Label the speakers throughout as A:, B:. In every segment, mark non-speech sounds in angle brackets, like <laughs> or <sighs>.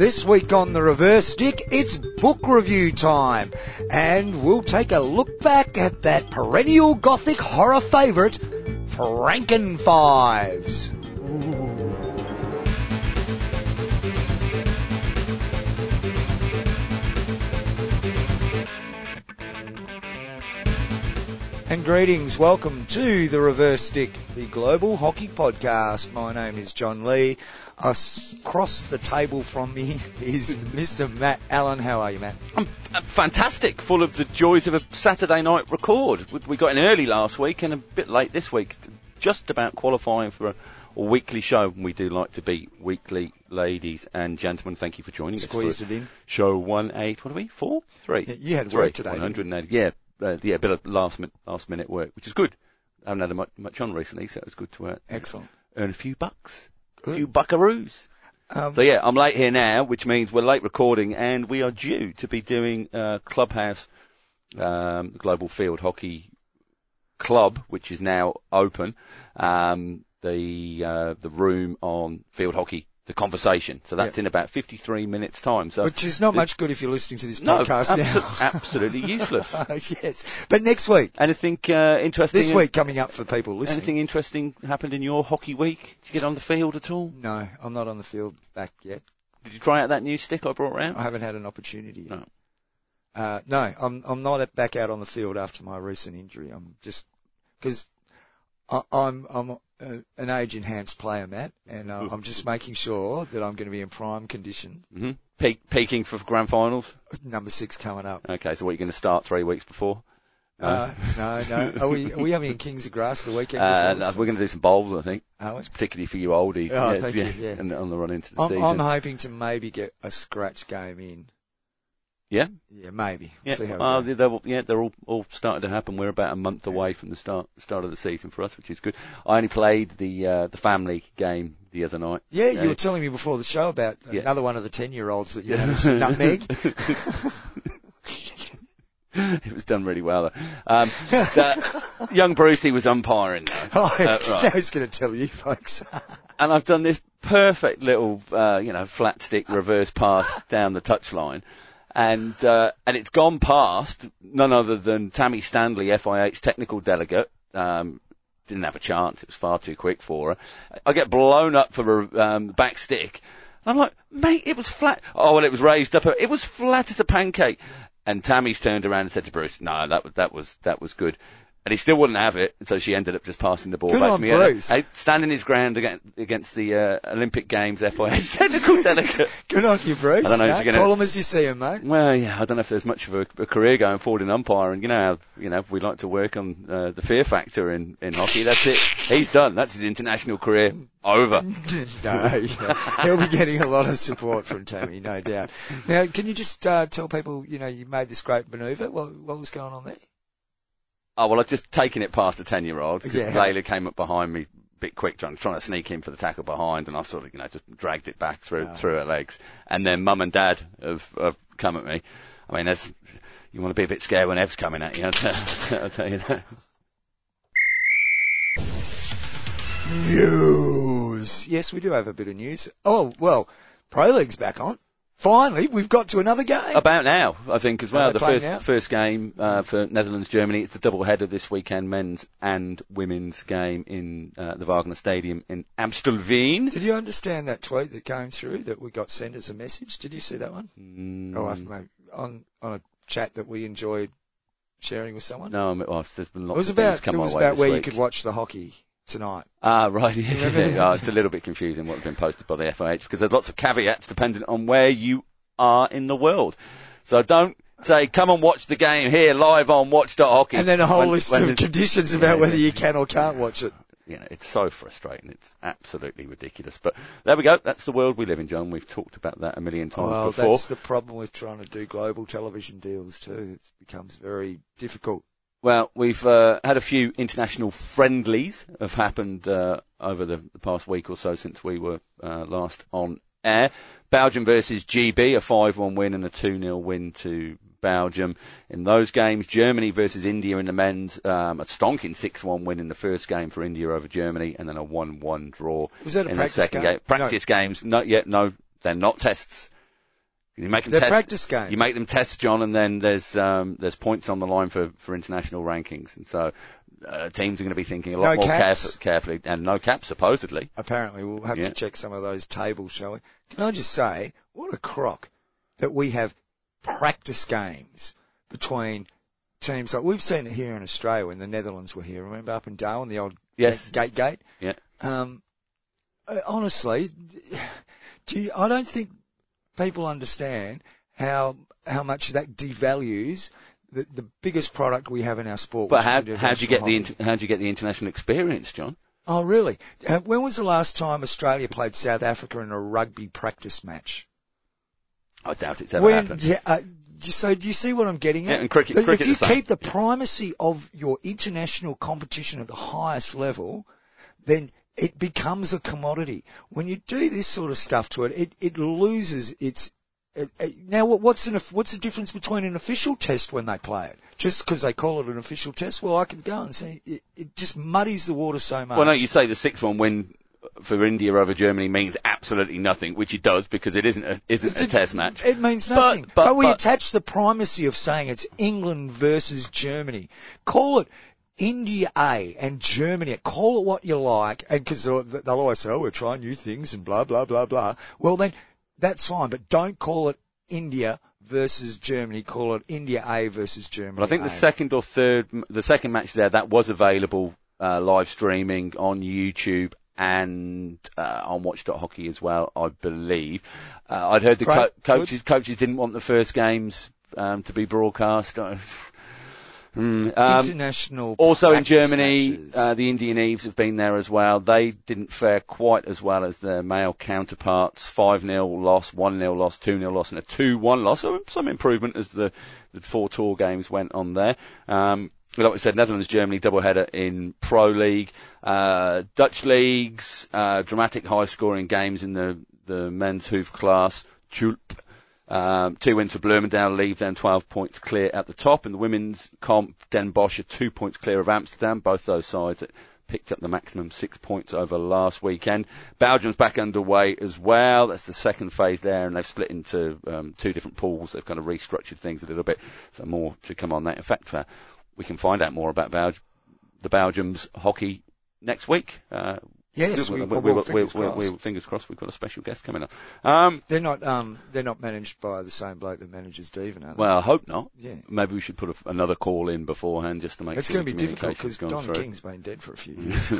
A: This week on the reverse stick, it's book review time. And we'll take a look back at that perennial gothic horror favourite, Frankenfives. And greetings, welcome to the Reverse Stick, the Global Hockey Podcast. My name is John Lee. Across the table from me <laughs> is Mr. Matt Allen. How are you, Matt?
B: I'm f- fantastic, full of the joys of a Saturday night record. We- got in early last week and a bit late this week, just about qualifying for a, weekly show. We do like to be weekly, ladies and gentlemen. Thank you for joining
A: Squeezed
B: us.
A: it in.
B: Show one eight. What are we? Four, three.
A: Yeah, you had
B: Three.
A: work today, didn't
B: 180. Yeah, uh, yeah, a bit of last minute, last minute work, which is good. I haven't had much, much on recently, so it was good to uh,
A: Excellent.
B: earn a few bucks, a few buckaroos.
A: Um,
B: So yeah, I'm late here now, which means we're late recording, and we are due to be doing uh, Clubhouse um, Global Field Hockey Club, which is now open. Um, the uh, the room on field hockey, the conversation. So that's
A: Yeah.
B: in about 53 minutes time. So
A: which is not much good if you're listening to this
B: no,
A: podcast
B: abso- absolutely useless. <laughs>
A: yes. But next week,
B: Anything uh, interesting?
A: this week coming up for people listening.
B: Anything interesting happened in your hockey week? Did you get on the field at all?
A: No, I'm not on the field back yet.
B: Did you try out that new stick I brought around?
A: I haven't had an opportunity yet.
B: No.
A: Uh, no, I'm I'm not back out on the field after my recent injury. I'm just because I'm I'm an age enhanced player, Matt, and uh, I'm just making sure that I'm going to be in prime condition.
B: hmm Peak, peaking for grand finals.
A: Number six coming up.
B: Okay, so what, are you're going to start three weeks before?
A: Uh, no, no. Are we are we having Kings of Grass the weekend?
B: Uh, no, we're going to do some bowls, I think,
A: Oh, it's-
B: particularly for you oldies.
A: Oh,
B: Yes,
A: thank
B: yeah,
A: you, yeah.
B: And on the run into the
A: I'm,
B: season.
A: I'm hoping to maybe get a scratch game in.
B: Yeah?
A: Yeah, maybe.
B: Yeah,
A: See how it
B: uh, they're, all- yeah, they're all, all starting to happen. We're about a month away from the start start of the season for us, which is good. I only played the uh, the family game the other night.
A: Yeah, you
B: Uh,
A: were telling me before the show about
B: Yeah.
A: another one of the ten-year-olds that you to <laughs> nutmeg. <laughs>
B: it was done really well. Um, young Brucey was umpiring though. <laughs>
A: Oh,
B: Uh, right.
A: I was going to tell you folks.
B: and I've done this perfect little, uh, you know, flat stick reverse pass down the touchline, and uh, and it's gone past none other than Tammy Stanley, FIH technical delegate. Um, didn't have a chance; it was far too quick for her. I get blown up for a um, back stick. I'm like, mate, it was flat. Oh well, it was raised up. It was flat as a pancake. And Tammy's turned around and said to Bruce, "No, that was that was that was good." And he still wouldn't have it, so she ended up just passing the ball
A: Good
B: back to me.
A: Bruce.
B: Uh, standing his ground against, against the uh, Olympic Games FIH <laughs> technical delegate.
A: Good on you, Bruce.
B: I don't know if you're gonna-
A: Call him as you see him, mate.
B: Well, yeah, I don't know if there's much of a, a career going forward in umpiring. You know how you know we like to work on uh, the fear factor in, in hockey. That's it. He's done. That's his international career over. <laughs>
A: no, yeah. he'll be getting a lot of support from Tammy, no doubt. Now, can you just uh, tell people, you know, you made this great manoeuvre? What, what was going on there?
B: Oh well, I've just taken it past a ten year old because
A: Yeah.
B: Layla came up behind me a bit quick, trying, trying to sneak in for the tackle behind, and I've sort of you know just dragged it back through
A: Oh.
B: through her legs. And then mum and dad have, have come at me. I mean, there's you want to be a bit scared when Ev's coming at you. I'll tell, <laughs> I'll tell you that.
A: News. Yes, we do have a bit of news. Oh, well, Pro League's back on. Finally, we've got to another game.
B: About now, I think as well. the first
A: now?
B: first game uh, for Netherlands Germany. It's the double header of this weekend, men's and women's game in uh, the Wagner Stadium in Amstelveen.
A: Did you understand that tweet that came through that we got sent as a message? Did you see that one?
B: Mm,
A: Oh, I've made, on on a chat that we enjoyed sharing with someone.
B: no, well, there's been
A: it
B: lots
A: was
B: of things
A: about it
B: my
A: was about where you could watch the hockey tonight.
B: Ah, right. <laughs> Oh, it's a little bit confusing what's been posted by the FIH because there's lots of caveats depending on where you are in the world. So don't say, come and watch the game here live on Watch.hockey.
A: And then a whole
B: when-
A: list
B: when
A: of conditions about
B: Yeah,
A: whether you can or can't watch it.
B: you know, it's so frustrating. It's absolutely ridiculous. But there we go. That's the world we live in, John. We've talked about that a million times
A: Well,
B: before.
A: that's the problem with trying to do global television deals too. It becomes very difficult.
B: Well, we've uh, had a few international friendlies have happened uh, over the, the past week or so since we were uh, last on air. Belgium versus GB, a 5-1 win and a 2-0 win to Belgium in those games. Germany versus India in the men's, um, a stonking 6-1 win in the first game for India over Germany, and then a 1-1 draw
A: Was that a
B: in
A: practice
B: the second
A: game?
B: game. Practice games, not yet, no, they're not tests. You make them
A: They're
B: test,
A: practice games.
B: You make them test, John, and then there's um, there's points on the line for, for international rankings, and so uh, teams are going to be thinking a lot
A: No
B: more caref- carefully, and no caps supposedly.
A: Apparently, we'll have
B: Yeah.
A: to check some of those tables, shall we? Can I just say, what a crock that we have practice games between teams like we've seen it here in Australia when the Netherlands were here. Remember up in Darwin, the old
B: Yes.
A: gate gate.
B: Yeah.
A: Um, uh, honestly, <sighs> do you, I don't think people understand how how much that devalues the, the biggest product we have in our sport.
B: But how
A: is
B: how do you get the
A: international
B: how do you get the international experience, John?
A: Oh, really? Uh, when was the last time Australia played South Africa in a rugby practice match?
B: I doubt it's ever
A: When,
B: happened.
A: yeah, uh, so do you see what I'm getting at?
B: Yeah, and cricket-
A: That
B: cricket
A: if you
B: the
A: keep the primacy of your international competition at the highest level, then it becomes a commodity. When you do this sort of stuff to it, it, it loses its. It, it, now, what- what's an, what's the difference between an official test when they play it? Just because they call it an official test? Well, I can go and say it, it just muddies the water so much.
B: Well, no, you say the sixth one win for India over Germany means absolutely nothing, which it does because it isn't a, isn't
A: It's
B: a, test match.
A: It means
B: But-
A: nothing. But,
B: but-
A: we
B: but-
A: attach the primacy of saying it's England versus Germany. Call it India A and Germany. Call it what you like, and because they'll, they'll always say, "Oh, we're trying new things," and blah blah blah blah. Well, then that's fine, but don't call it India versus Germany. Call it India A versus Germany.
B: But I think the
A: A.
B: second or third, the second match there, that was available uh, live streaming on YouTube and uh, on Watch.Hockey as well, I believe. Uh, I'd heard the co- coaches coaches didn't want the first games um, to be broadcast. <laughs> Hmm, um,
A: international.
B: also in Germany, uh, the Indian Eves have been there as well. They didn't fare quite as well as their male counterparts. 5-0 loss, 1-0 loss, 2-0 loss, and a 2-1 loss. So some improvement as the, the four tour games went on there. Um, like we said, Netherlands, Germany, doubleheader in Pro League. Uh, Dutch leagues, uh, dramatic high scoring games in the, the men's Hoofdklasse. Tulp. Um, two wins for Bloemendaal leave them 12 points clear at the top. In the women's comp, Den Bosch are two points clear of Amsterdam. Both those sides picked up the maximum six points over last weekend. Belgium's back underway as well. That's the second phase there, and they've split into um, two different pools. They've kind of restructured things a little bit. So more to come on that. In fact, uh, we can find out more about Belg- the Belgium's hockey next week. Uh,
A: yes, we,
B: we,
A: well,
B: we, we,
A: fingers crossed.
B: we- fingers crossed. We've got a special guest coming up. Um,
A: They're not. Um, they're not managed by the same bloke that manages Devon, are they?
B: well, I hope not.
A: yeah.
B: Maybe we should put a, another call in beforehand just to make
A: It's
B: sure
A: going to be difficult because Don
B: through.
A: King's been dead for a few <laughs> years.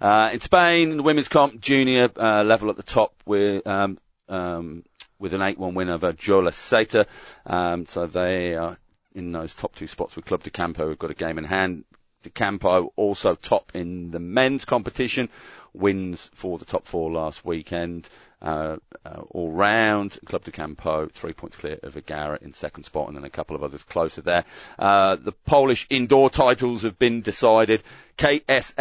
B: uh, in Spain, the women's comp, junior uh, level at the top with um, um, with an 8-1 win over Jolaseta. Um, so they are in those top two spots with Club de Campo, We've got a game in hand. De Campo also top in the men's competition. Wins for the top four last weekend. Uh, uh, all round, Club de Campo, three points clear of Egara in second spot, and then a couple of others closer there. Uh, the Polish indoor titles have been decided. KSAZSAWF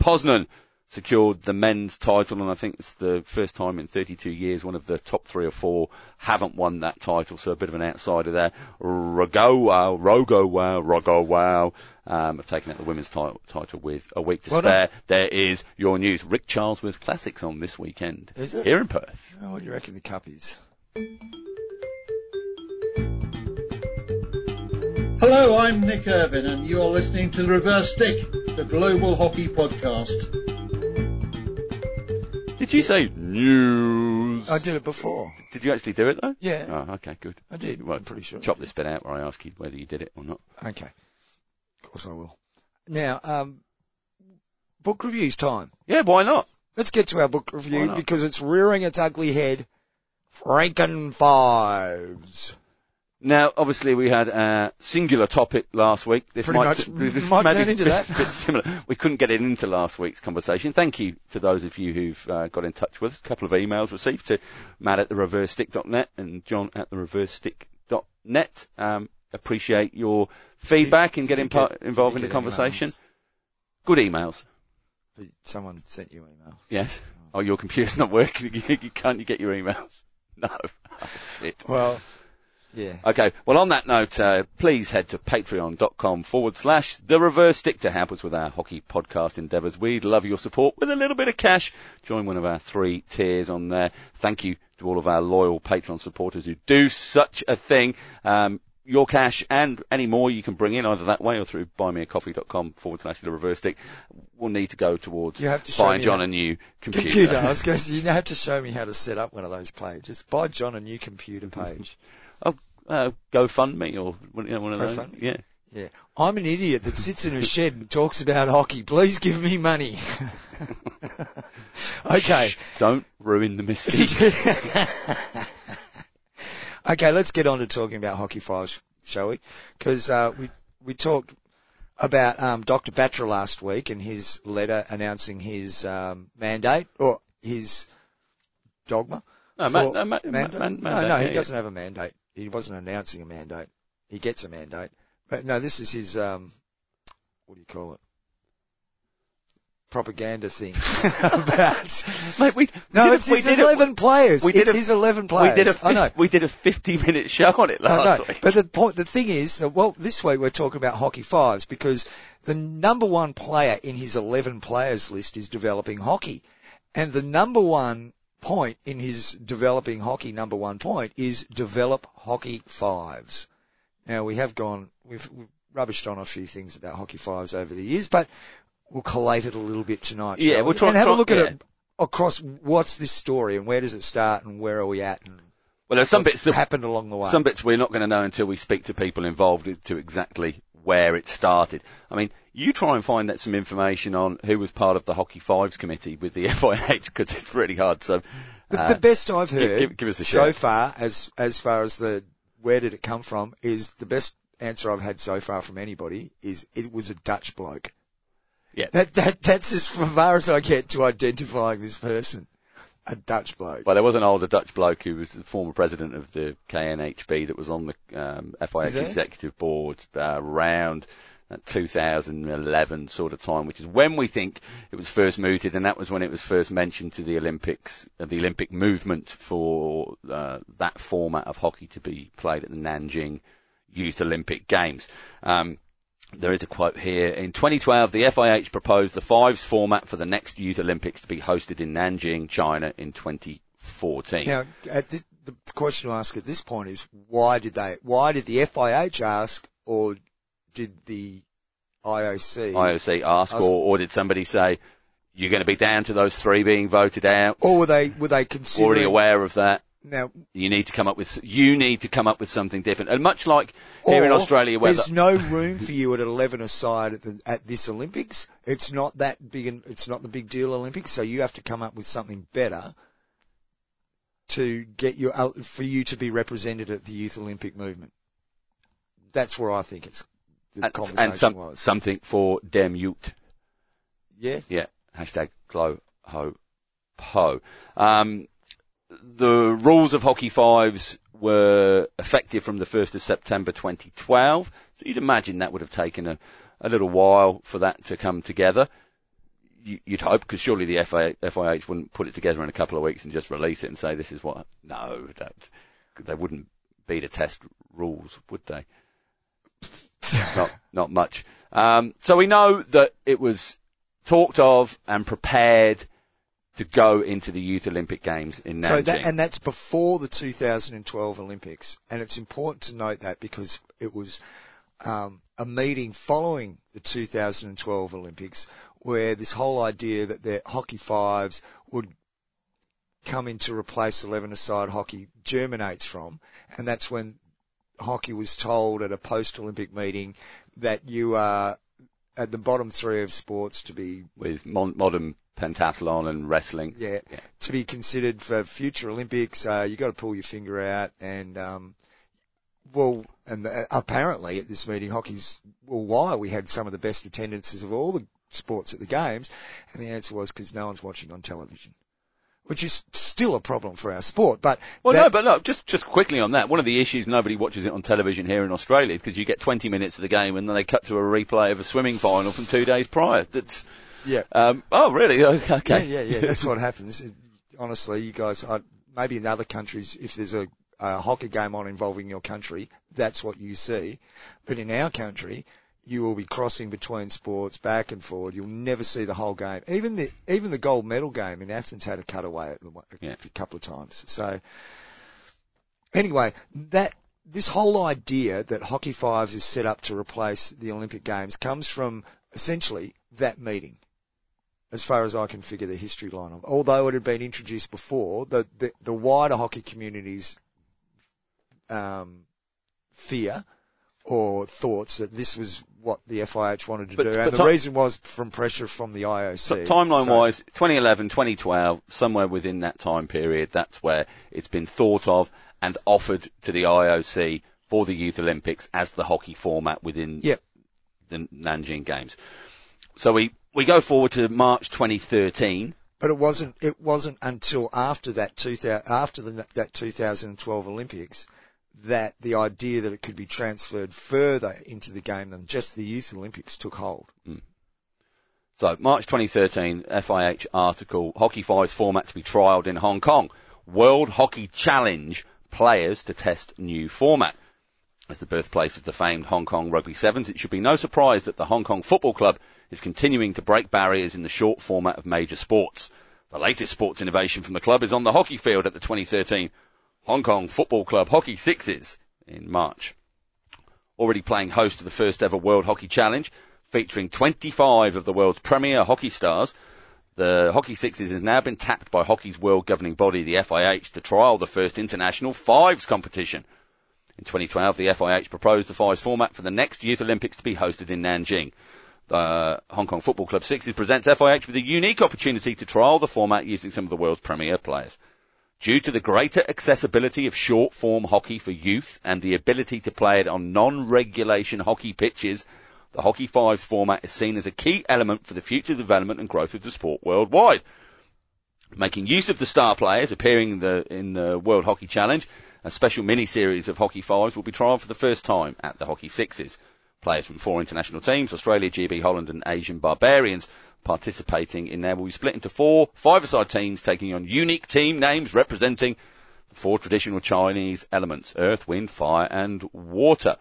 B: Poznan secured the men's title, and I think it's the first time in 32 years one of the top three or four haven't won that title, so a bit of an outsider there. Rogowow, Rogowow, Rogowow, um, have taken out the women's title, title with a week to
A: Well done.
B: spare. There is your news. Rick Charlesworth Classics on this weekend
A: Is it?
B: here in Perth.
A: Oh, what do you reckon the cup is?
C: Hello, I'm Nick Irvin, and you are listening to The Reverse Stick, the Global Hockey Podcast.
B: Did you say news?
A: I did it before.
B: Did you actually do it though?
A: Yeah,
B: Oh, okay, good.
A: I did.
B: Well,
A: I'm pretty sure.
B: Chop this bit out where I ask you whether you did it or not.
A: Okay. Of course I will. Now, um, book reviews time.
B: Yeah, why not?
A: Let's get to our book review because it's rearing its ugly head. Franken Fives.
B: Now, obviously, we had a singular topic last week. This
A: Pretty
B: might,
A: much
B: this
A: might turn
B: be
A: into
B: a <laughs> bit,
A: that.
B: bit similar. We couldn't get it into last week's conversation. Thank you to those of you who've uh, got in touch with us. A couple of emails received to Matt at the reversestick.net and John at the reversestick.net. Um, appreciate your feedback and getting part,
A: get-
B: involved in the conversation.
A: emails?
B: Good emails.
A: Someone sent you emails.
B: Yes. Oh, your computer's not working. <laughs> You, can't you get your emails? <laughs> No. Oh.
A: Well, Yeah.
B: Okay, well on that note, uh, please head to patreon.com forward slash the reverse stick to help us with our hockey podcast endeavours. We'd love your support with a little bit of cash. Join one of our three tiers on there. Thank you to all of our loyal Patreon supporters who do such a thing. Um, your cash and any more you can bring in either that way or through buymeacoffee.com forward slash the reverse stick will need to go towards
A: You have to
B: buying John
A: how-
B: a new computer.
A: Computer. I was <laughs> going to say, you have to show me how to set up one of those pages. Buy John a new computer page. <laughs>
B: oh, uh, GoFundMe or one- you know, one of those. Yeah.
A: Yeah. I'm an idiot that sits in a shed and talks about hockey. Please give me money. <laughs> okay.
B: Don't ruin the mystique.
A: Okay, let's get on to talking about hockey files, shall we? Because uh, we we talked about um, Dr. Batra last week and his letter announcing his um, mandate or his dogma.
B: No, ma- no, ma- ma-
A: mandate?
B: man-
A: no,
B: mandate,
A: no,
B: yeah,
A: he
B: yeah.
A: doesn't have a mandate. He wasn't announcing a mandate. He gets a mandate. But no, this is his, um, what do you call it? Propaganda thing <laughs> about, <laughs>
B: Mate, we,
A: no,
B: we
A: it's
B: did
A: his
B: did a-
A: 11 players.
B: we did
A: it's
B: a-
A: his eleven players.
B: We did a,
A: I know.
B: We did a fifty-minute show on it last week.
A: But the point, the thing is, that, well, this week we're talking about hockey fives because the number one player in his 11 players list is developing hockey. And the number one point in his developing hockey number one point is develop hockey fives. Now we have gone, we've, we've rubbished on a few things about hockey fives over the years, but we'll collate it a little bit tonight.
B: Yeah, we'll
A: we?
B: try-
A: and have
B: try-
A: a look
B: yeah.
A: at it across what's this story and where does it start and where are we at and
B: well, there's some bits that
A: happened along the way.
B: some bits we're not going to know until we speak to people involved to exactly where it started. I mean, you try and find out some information on who was part of the Hockey Fives committee with the <laughs> FIH because it's really hard. So,
A: The,
B: uh,
A: the best I've heard
B: give- give us a
A: so far, as as far as the where did it come from, is the best answer I've had so far from anybody is it was a Dutch bloke.
B: Yeah.
A: That that that's as far as I get to identifying this person. A Dutch bloke.
B: well, there was an older Dutch bloke who was the former president of the KNHB that was on the um, executive board uh, around that 2011 sort of time, which is when we think it was first mooted, and that was when it was first mentioned to the Olympics, uh, the Olympic movement for uh, that format of hockey to be played at the Nanjing Youth Olympic Games. Um, there is a quote here. In 2012, the FIH proposed the fives format for the next Youth Olympics to be hosted in Nanjing, China in 2014.
A: Now, the, the question to ask at this point is why did they? Why did the FIH ask, or did the IOC?
B: IOC ask,
A: Ask-
B: or, or did somebody say, you're going to be down to those three being voted out?
A: or were they were they considering?
B: Already aware of that?
A: Now,
B: You need to come up with, you need to come up with something different. And much like here in Australia where
A: there's
B: the,
A: no <laughs> room for you at 11 aside at, the, at this Olympics. It's not that big. An, it's not the big deal Olympics. So you have to come up with something better to get your uh, for you to be represented at the Youth Olympic movement. That's where I think it's the
B: and,
A: conversation
B: and some,
A: was.
B: something for dem youth.
A: Yeah.
B: Yeah. Hashtag glow ho po. Um, the rules of Hockey Fives were effective from the 1st of September 2012. So you'd imagine that would have taken a, a little while for that to come together. You, you'd hope, because surely the FIH wouldn't put it together in a couple of weeks and just release it and say this is what. No, that, they wouldn't beta test rules, would they? <laughs> not not much. Um, so we know that it was talked of and prepared to go into the Youth Olympic Games in Nanjing.
A: So that, and that's before the 2012 Olympics. And it's important to note that because it was um, a meeting following the 2012 Olympics where this whole idea that the hockey fives would come in to replace 11-a-side hockey germinates from. And that's when hockey was told at a post-Olympic meeting that you are at the bottom three of sports to be
B: with mon- modern pentathlon and wrestling.
A: yeah,
B: Yeah.
A: to be considered for future Olympics, uh, you got to pull your finger out and, um, well, and uh, apparently at this meeting, hockey's, well, why we had some of the best attendances of all the sports at the games, and the answer was because no one's watching on television, which is still a problem for our sport. But
B: Well,
A: that-
B: no, but look, just just quickly on that. One of the issues nobody watches it on television here in Australia because you get 20 minutes of the game and then they cut to a replay of a swimming final from two days prior. That's
A: yeah,
B: um, oh really? <laughs> Okay.
A: yeah, yeah, yeah, that's what happens. Honestly, you guys, I, maybe in other countries, if there's a, a hockey game on involving your country, that's what you see. But in our country, you will be crossing between sports back and forward. You'll never see the whole game. Even the even the gold medal game in Athens had a cutaway a,
B: Yeah.
A: a couple of times. So anyway, that this whole idea that Hockey Fives is set up to replace the Olympic Games comes from essentially that meeting. As far as I can figure the history line of, although it had been introduced before, the the, the wider hockey community's um, fear or thoughts that this was what the FIH wanted to
B: But-
A: do,
B: but
A: and the
B: ti-
A: reason was from pressure from the IOC.
B: So timeline
A: So-
B: wise, 2011, 2012, somewhere within that time period, that's where it's been thought of and offered to the IOC for the Youth Olympics as the hockey format within
A: Yep.
B: the Nanjing Games. So we, we go forward to March 2013.
A: But it wasn't. It wasn't until after that 2000, after the, that 2012 Olympics that the idea that it could be transferred further into the game than just the Youth Olympics took hold. Hmm.
B: So March 2013, FIH article, Hockey Fives format to be trialled in Hong Kong. World Hockey Challenge players to test new format. As the birthplace of the famed Hong Kong Rugby Sevens, it should be no surprise that the Hong Kong Football Club is continuing to break barriers in the short format of major sports. The latest sports innovation from the club is on the hockey field at the 2013 Hong Kong Football Club Hockey Sixes in March. Already playing host to the first ever World Hockey Challenge, featuring 25 of the world's premier hockey stars, the Hockey Sixes has now been tapped by hockey's world governing body, the FIH, to trial the first international fives competition. In 2012, the FIH proposed the fives format for the next Youth Olympics to be hosted in Nanjing. The Hong Kong Football Club Sixes presents FIH with a unique opportunity to trial the format using some of the world's premier players. Due to the greater accessibility of short form hockey for youth and the ability to play it on non-regulation hockey pitches, the Hockey Fives format is seen as a key element for the future development and growth of the sport worldwide. Making use of the star players appearing in the, in the World Hockey Challenge, a special mini-series of Hockey Fives will be trialled for the first time at the Hockey Sixes. Players from four international teams, Australia, GB, Holland and Asian Barbarians, participating in there will be split into four five-a-side teams taking on unique team names representing the four traditional Chinese elements, earth, wind, fire and water.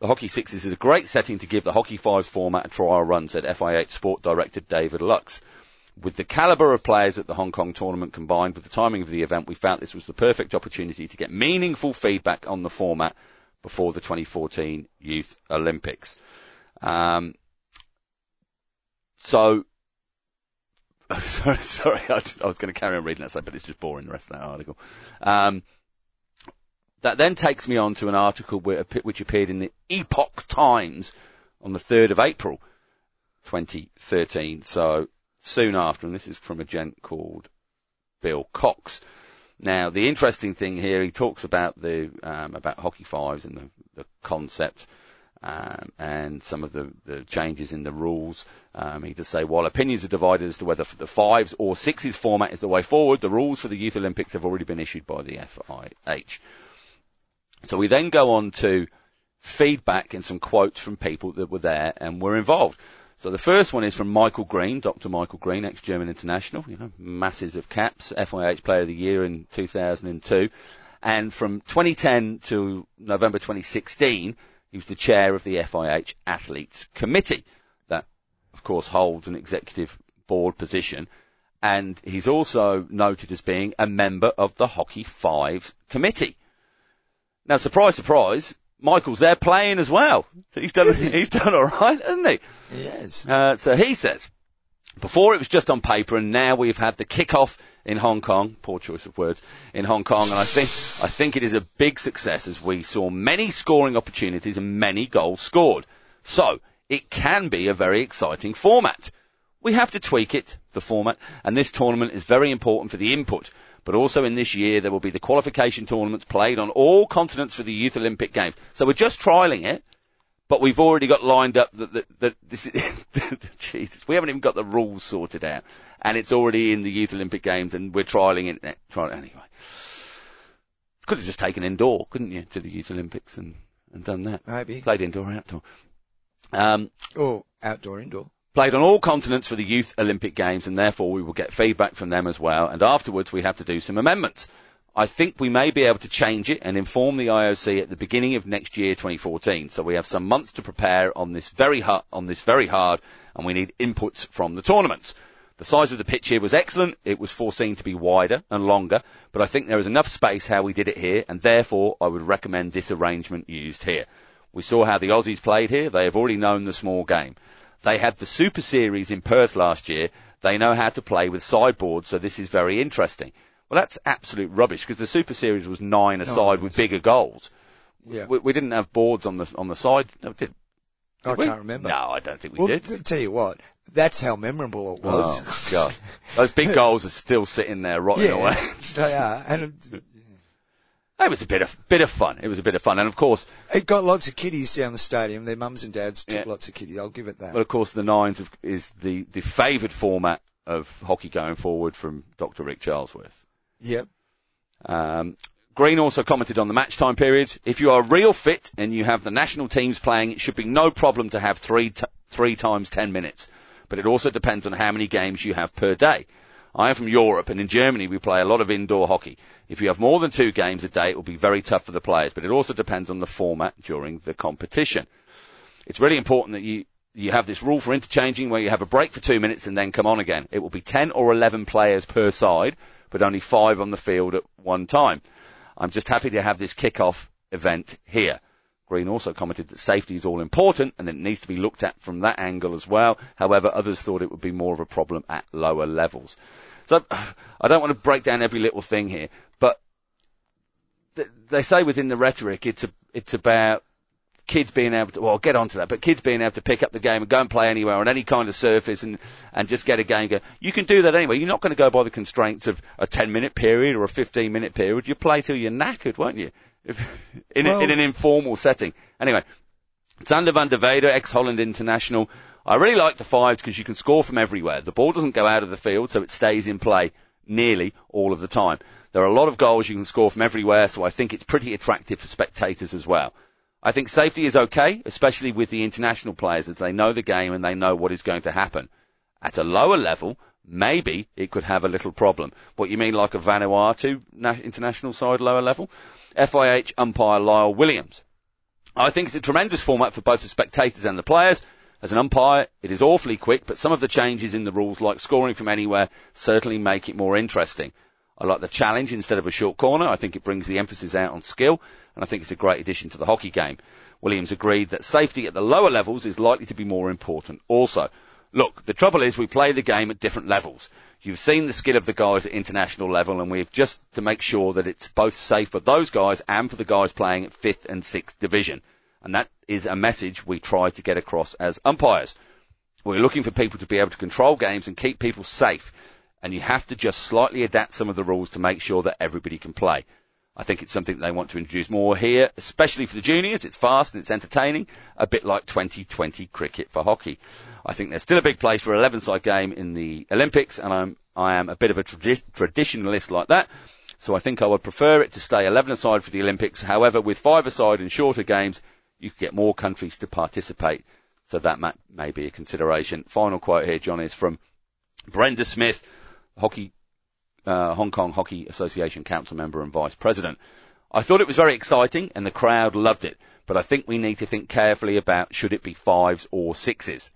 B: The Hockey Sixes is a great setting to give the Hockey Fives format a trial run, said FIH Sport Director David Luckes. With the calibre of players at the Hong Kong tournament combined with the timing of the event, we felt this was the perfect opportunity to get meaningful feedback on the format before the 2014 Youth Olympics. Um, so, <laughs> sorry, sorry, I was, I was going to carry on reading that, but it's just boring the rest of that article. Um, that then takes me on to an article which appeared in the Epoch Times on the 3rd of April 2013. So soon after, and this is from a gent called Bill Cox. Now, the interesting thing here, he talks about the um, about hockey fives and the, the concept um, and some of the, the changes in the rules. Um, he does say, while opinions are divided as to whether the fives or sixes format is the way forward, the rules for the Youth Olympics have already been issued by the FIH. So we then go on to feedback and some quotes from people that were there and were involved. So the first one is from Michael Green, Dr. Michael Green, ex-German international, you know, masses of caps, FIH Player of the Year in 2002. And from 2010 to November 2016, he was the chair of the FIH Athletes Committee that, of course, holds an executive board position. And he's also noted as being a member of the Hockey Five Committee. Now, surprise, surprise, Michael's there playing as well. So he's done, he's done alright, hasn't he?
A: Yes.
B: Uh, so he says, before it was just on paper and now we've had the kick-off in Hong Kong, poor choice of words, in Hong Kong and I think, I think it is a big success as we saw many scoring opportunities and many goals scored. So, it can be a very exciting format. We have to tweak it, the format, and this tournament is very important for the input. But also in this year, there will be the qualification tournaments played on all continents for the Youth Olympic Games. So we're just trialing it, but we've already got lined up that, that, that this is, <laughs> Jesus, we haven't even got the rules sorted out. And it's already in the Youth Olympic Games and we're trialing it, trying, anyway. Could have just taken indoor, couldn't you, to the Youth Olympics and, and done that.
A: Maybe.
B: Played indoor or outdoor. Um,
A: Or outdoor, indoor.
B: Played on all continents for the Youth Olympic Games and therefore we will get feedback from them as well and afterwards we have to do some amendments. I think we may be able to change it and inform the IOC at the beginning of next year, 2014. So we have some months to prepare on this very hard, on this very hard, and we need inputs from the tournaments. The size of the pitch here was excellent. It was foreseen to be wider and longer, but I think there is enough space how we did it here, and therefore I would recommend this arrangement used here. We saw how the Aussies played here. They have already known the small game. They had the Super Series in Perth last year. They know how to play with sideboards, so this is very interesting. Well, that's absolute rubbish because the Super Series was nine aside with bigger goals.
A: Yeah.
B: We, we didn't have boards on the on the side. No, did, did
A: I
B: we?
A: can't remember.
B: No, I don't think we
A: Well,
B: did.
A: tell you what, that's how memorable it was.
B: Oh God, those big <laughs> goals are still sitting there rotting
A: yeah,
B: away.
A: they are, and <laughs> it,
B: was a bit of bit of fun. It was a bit of fun, and of course,
A: it got lots of kiddies down the stadium. Their mums and dads took
B: Yeah.
A: lots of kiddies. I'll give it that.
B: But of course, the nines of, is the, the favoured format of hockey going forward from Dr. Rick Charlesworth.
A: yep.
B: Um, Green also commented on the match time periods. If you are real fit and you have the national teams playing, it should be no problem to have three t- three times ten minutes. But it also depends on how many games you have per day. I am from Europe, and in Germany we play a lot of indoor hockey. If you have more than two games a day, it will be very tough for the players. But it also depends on the format during the competition. It's really important that you you have this rule for interchanging where you have a break for two minutes and then come on again. It will be 10 or 11 players per side, but only five on the field at one time. I'm just happy to have this kick-off event here. Green also commented that safety is all important and it needs to be looked at from that angle as well. However, others thought it would be more of a problem at lower levels. So <sighs> I don't want to break down every little thing here, but th- they say within the rhetoric it's a, it's about kids being able to, well, I'll get onto that, but kids being able to pick up the game and go and play anywhere on any kind of surface and, and just get a game going. You can do that anyway. You're not going to go by the constraints of a 10 minute period or a 15 minute period. You play till you're knackered, won't you? If, <laughs> in, a,
A: Well-
B: in an informal setting. Anyway, Sander van der Weide, ex-Holland international. I really like the fives because you can score from everywhere. The ball doesn't go out of the field, so it stays in play nearly all of the time. There are a lot of goals you can score from everywhere, so I think it's pretty attractive for spectators as well. I think safety is okay, especially with the international players as they know the game and they know what is going to happen. At a lower level, maybe it could have a little problem. What you mean like a Vanuatu na- international side lower level? FIH umpire Lyle Williams. I think it's a tremendous format for both the spectators and the players. As an umpire, it is awfully quick, but some of the changes in the rules, like scoring from anywhere, certainly make it more interesting. I like the challenge instead of a short corner. I think it brings the emphasis out on skill, and I think it's a great addition to the hockey game. Williams agreed that safety at the lower levels is likely to be more important also. Look, the trouble is we play the game at different levels. You've seen the skill of the guys at international level, and we've just to make sure that it's both safe for those guys and for the guys playing at fifth and sixth division. And that is a message we try to get across as umpires. We're looking for people to be able to control games and keep people safe, and you have to just slightly adapt some of the rules to make sure that everybody can play. I think it's something they want to introduce more here, especially for the juniors. It's fast and it's entertaining, a bit like 2020 cricket for hockey. I think there's still a big place for an 11-side game in the Olympics, and I'm I am a bit of a tradi- traditionalist like that. So I think I would prefer it to stay 11-a-side for the Olympics. However, with five-a-side and shorter games, you could get more countries to participate. So that ma- may be a consideration. Final quote here, John, is from Brenda Smith, hockey, uh, Hong Kong Hockey Association council member and vice president. I thought it was very exciting and the crowd loved it, but I think we need to think carefully about should it be fives or sixes.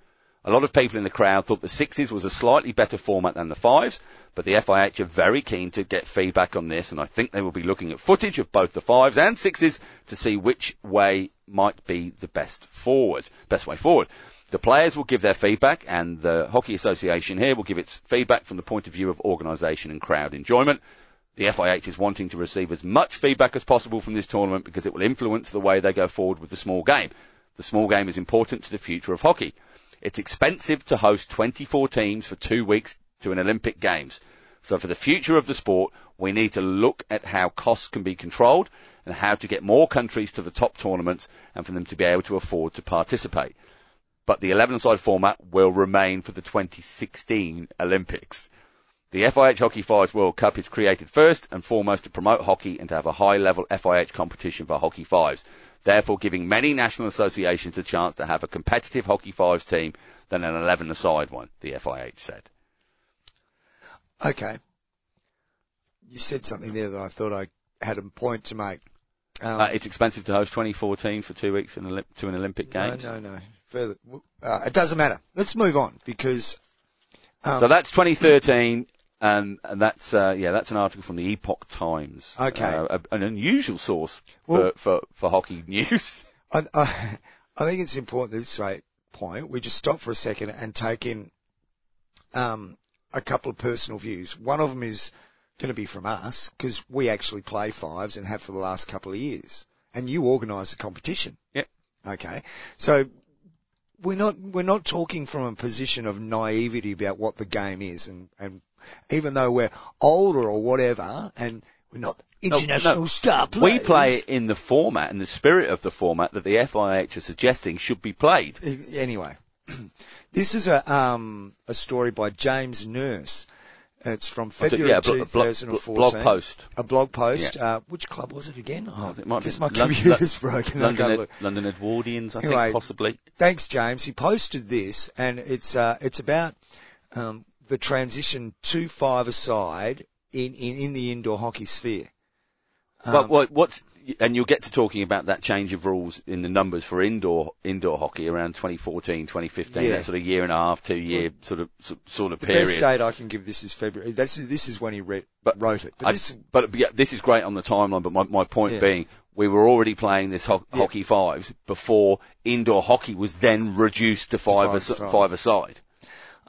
B: A lot of people in the crowd thought the sixes was a slightly better format than the fives, but the FIH are very keen to get feedback on this, and I think they will be looking at footage of both the fives and sixes to see which way might be the best forward, best way forward. The players will give their feedback, and the Hockey Association here will give its feedback from the point of view of organisation and crowd enjoyment. The FIH is wanting to receive as much feedback as possible from this tournament because it will influence the way they go forward with the small game. The small game is important to the future of hockey. It's expensive to host 24 teams for two weeks to an Olympic Games. So for the future of the sport, we need to look at how costs can be controlled and how to get more countries to the top tournaments and for them to be able to afford to participate. But the 11 side format will remain for the 2016 Olympics. The FIH Hockey Fives World Cup is created first and foremost to promote hockey and to have a high level FIH competition for Hockey Fives, therefore giving many national associations a chance to have a competitive Hockey Fives team than an 11 aside one, the FIH said.
A: Okay. you said something there that I thought I had a point to make. Um,
B: Uh, it's expensive to host 2014 for two weeks in Olymp- to an Olympic
A: no,
B: Games.
A: no, no. Further, uh, it doesn't matter. Let's move on because um,
B: So that's 2013, and, and that's uh, yeah, that's an article from the Epoch Times.
A: Okay.
B: Uh, a- an unusual source
A: Well-
B: for, for for hockey news. <laughs>
A: I, I, I think it's important at this rate point we just stop for a second and take in um, a couple of personal views. One of them is going to be from us because we actually play fives and have for the last couple of years, and you organise the competition.
B: Yep.
A: Okay, so we're not we're not talking from a position of naivety about what the game is, and and even though we're older or whatever, and we're not international
B: no.
A: star players,
B: We play it in the format and the spirit of the format that the FIH are suggesting should be played.
A: anyway, <clears throat> this is a um, a story by James Nurse. It's from February
B: yeah, blo- blo-
A: 2014.
B: blog post.
A: A blog post. Uh, which club was it again? Oh,
B: It might
A: guess my computer's broken.
B: London, Ed- London Edwardians, I
A: Anyway.
B: think, possibly.
A: Thanks, James. He posted this, and it's uh, it's about um, the transition to five aside in, in in the indoor hockey sphere. Um,
B: but what, what's, and you'll get to talking about that change of rules in the numbers for indoor indoor hockey around 2014, 2015,
A: Yeah.
B: that sort of year and a half, two year sort of sort of
A: the
B: period.
A: The best date I can give this is February. This is, this is when he read,
B: But
A: wrote it. But
B: I-
A: this,
B: but yeah, this is great on the timeline. But my, my point
A: Yeah.
B: being, we were already playing this ho-
A: Yeah.
B: hockey fives before indoor hockey was then reduced to five,
A: five
B: as-
A: aside.
B: five aside.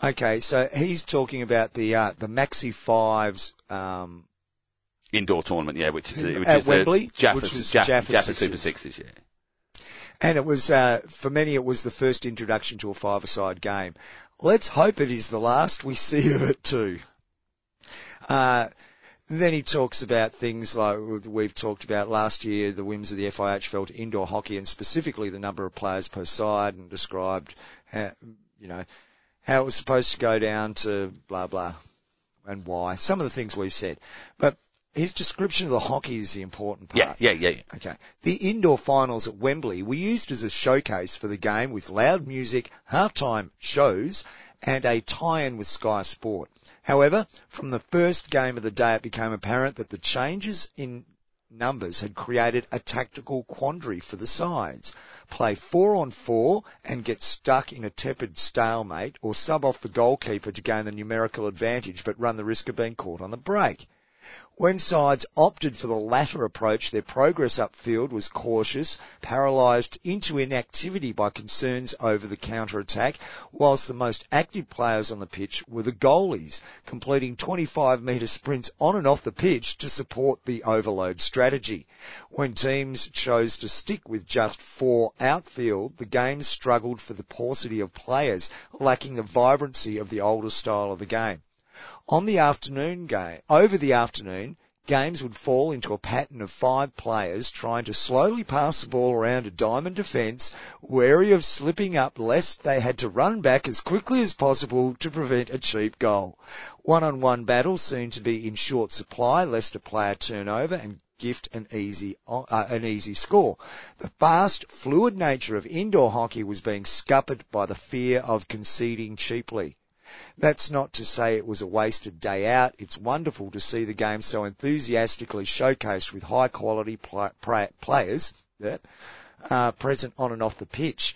A: okay, so he's talking about the uh, the Maxi Fives. Um,
B: Indoor tournament, yeah, which is which
A: At
B: is
A: Wembley,
B: the Jaffa,
A: which was
B: Jaffa,
A: Jaffa
B: Jaffa Super
A: Sixes.
B: Yeah.
A: And it was, uh, for many, it was the first introduction to a five-a-side game. Let's hope it is the last we see of it too. Uh, then he talks about things like we've talked about last year, the whims of the FIH fell to indoor hockey and specifically the number of players per side and described, how, you know, how it was supposed to go down to blah, blah, and why. Some of the things we've said. But his description of the hockey is the important part.
B: Yeah, yeah, yeah, yeah.
A: Okay. The indoor finals at Wembley were used as a showcase for the game with loud music, halftime shows, and a tie-in with Sky Sport. However, from the first game of the day it became apparent that the changes in numbers had created a tactical quandary for the sides. Play four on four and get stuck in a tepid stalemate or sub off the goalkeeper to gain the numerical advantage but run the risk of being caught on the break. When sides opted for the latter approach, their progress upfield was cautious, paralysed into inactivity by concerns over the counter-attack, whilst the most active players on the pitch were the goalies, completing 25 metre sprints on and off the pitch to support the overload strategy. When teams chose to stick with just four outfield, the game struggled for the paucity of players, lacking the vibrancy of the older style of the game. On the afternoon game, over the afternoon, games would fall into a pattern of five players trying to slowly pass the ball around a diamond defence, wary of slipping up lest they had to run back as quickly as possible to prevent a cheap goal. One-on-one battles seemed to be in short supply lest a player turn over and gift an easy uh, an easy score. The fast, fluid nature of indoor hockey was being scuppered by the fear of conceding cheaply. That's not to say it was a wasted day out. It's wonderful to see the game so enthusiastically showcased with high quality players yeah, uh, present on and off the pitch.